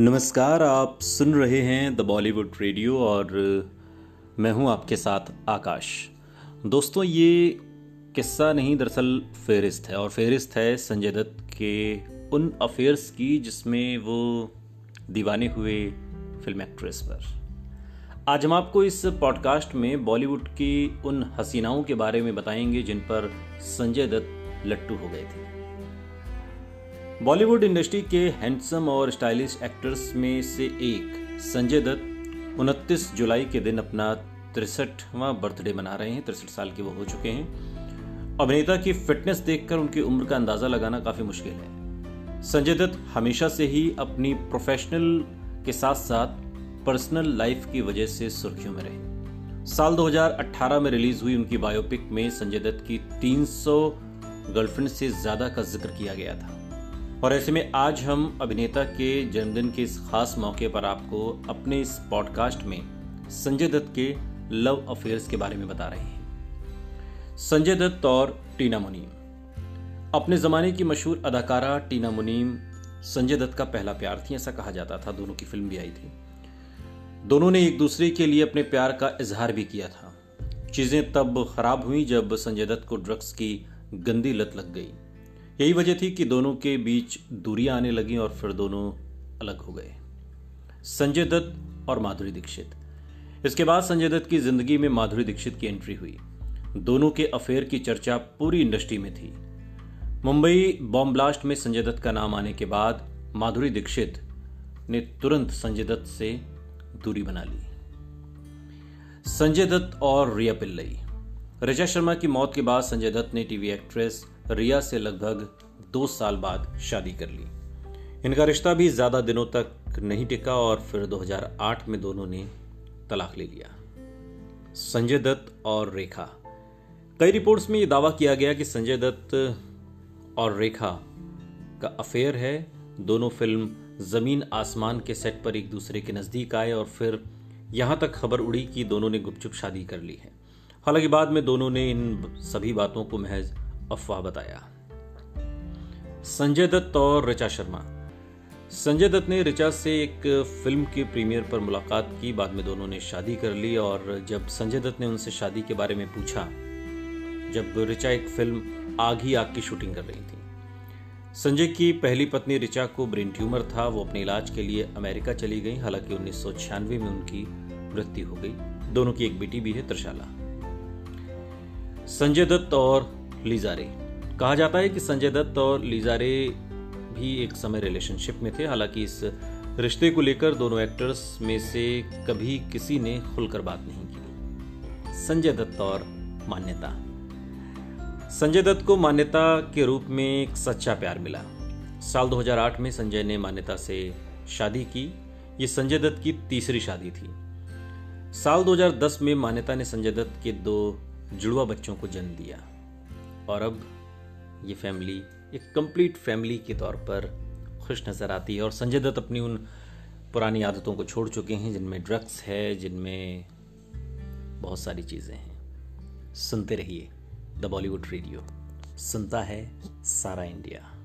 नमस्कार, आप सुन रहे हैं द बॉलीवुड रेडियो और मैं हूँ आपके साथ आकाश। दोस्तों, ये किस्सा नहीं, दरअसल फेरिस्त है और फेरिस्त है संजय दत्त के उन अफेयर्स की जिसमें वो दीवाने हुए फ़िल्म एक्ट्रेस पर। आज हम आपको इस पॉडकास्ट में बॉलीवुड की उन हसीनाओं के बारे में बताएँगे जिन पर संजय दत्त लट्टू हो गए थे। बॉलीवुड इंडस्ट्री के हैंडसम और स्टाइलिश एक्टर्स में से एक, संजय दत्त, उनतीस जुलाई के दिन अपना तिरसठवां बर्थडे मना रहे हैं। तिरसठ साल के वो हो चुके हैं। अभिनेता की फिटनेस देखकर उनकी उम्र का अंदाज़ा लगाना काफ़ी मुश्किल है। संजय दत्त हमेशा से ही अपनी प्रोफेशनल के साथ साथ पर्सनल लाइफ की वजह से सुर्खियों में रहे। साल 2018 में रिलीज़ हुई उनकी बायोपिक में संजय दत्त की 300 गर्लफ्रेंड से ज़्यादा का ज़िक्र किया गया था। और ऐसे में आज हम अभिनेता के जन्मदिन के इस खास मौके पर आपको अपने इस पॉडकास्ट में संजय दत्त के लव अफेयर्स के बारे में बता रहे हैं। संजय दत्त और टीना मुनीम। अपने जमाने की मशहूर अदाकारा टीना मुनीम संजय दत्त का पहला प्यार थी, ऐसा कहा जाता था। दोनों की फ़िल्म भी आई थी। दोनों ने एक दूसरे के लिए अपने प्यार का इजहार भी किया था। चीज़ें तब खराब हुई जब संजय दत्त को ड्रग्स की गंदी लत लग गई। यही वजह थी कि दोनों के बीच दूरियाँ आने लगी और फिर दोनों अलग हो गए। संजय दत्त और माधुरी दीक्षित। इसके बाद संजय दत्त की ज़िंदगी में माधुरी दीक्षित की एंट्री हुई। दोनों के अफेयर की चर्चा पूरी इंडस्ट्री में थी। मुंबई बॉम्ब ब्लास्ट में संजय दत्त का नाम आने के बाद माधुरी दीक्षित ने तुरंत संजय दत्त से दूरी बना ली। संजय दत्त और रिया पिल्लई। ऋचा शर्मा की मौत के बाद संजय दत्त ने टीवी एक्ट्रेस रिया से लगभग दो साल बाद शादी कर ली। इनका रिश्ता भी ज़्यादा दिनों तक नहीं टिका और फिर 2008 में दोनों ने तलाक ले लिया। संजय दत्त और रेखा। कई रिपोर्ट्स में यह दावा किया गया कि संजय दत्त और रेखा का अफेयर है। दोनों फ़िल्म ज़मीन आसमान के सेट पर एक दूसरे के नज़दीक आए और फिर यहाँ तक खबर उड़ी कि दोनों ने गुपचुप शादी कर ली है। हालाँकि बाद में दोनों ने इन सभी बातों को महज अफवाह बताया। संजय दत्त और ऋचा शर्मा। संजय दत्त ने ऋचा से एक फ़िल्म के प्रीमियर पर मुलाकात की। बाद में दोनों ने शादी कर ली और जब संजय दत्त ने उनसे शादी के बारे में पूछा, जब ऋचा एक फ़िल्म आग ही आग की शूटिंग कर रही थी। संजय की पहली पत्नी ऋचा को ब्रेन ट्यूमर था। वो अपने इलाज के लिए अमेरिका चली गई। हालाँकि उन्नीस सौ छियानवे में उनकी मृत्यु हो गई। दोनों की एक बेटी भी है, त्रिशाला। संजय दत्त और लीजारे। कहा जाता है कि संजय दत्त और लीजारे भी एक समय रिलेशनशिप में थे, हालाँकि इस रिश्ते को लेकर दोनों एक्टर्स में से कभी किसी ने खुलकर बात नहीं की। संजय दत्त और मान्यता। संजय दत्त को मान्यता के रूप में एक सच्चा प्यार मिला। साल 2008 में संजय ने मान्यता से शादी की। ये संजय दत्त की तीसरी शादी थी। साल 2010 में मान्यता ने संजय दत्त के दो जुड़वा बच्चों को जन्म दिया। और अब ये फैमिली एक कंप्लीट फैमिली के तौर पर खुश नज़र आती है और संजय दत्त अपनी उन पुरानी आदतों को छोड़ चुके हैं, जिनमें ड्रग्स है, जिनमें बहुत सारी चीज़ें हैं। सुनते रहिए द बॉलीवुड रेडियो सुनता है सारा इंडिया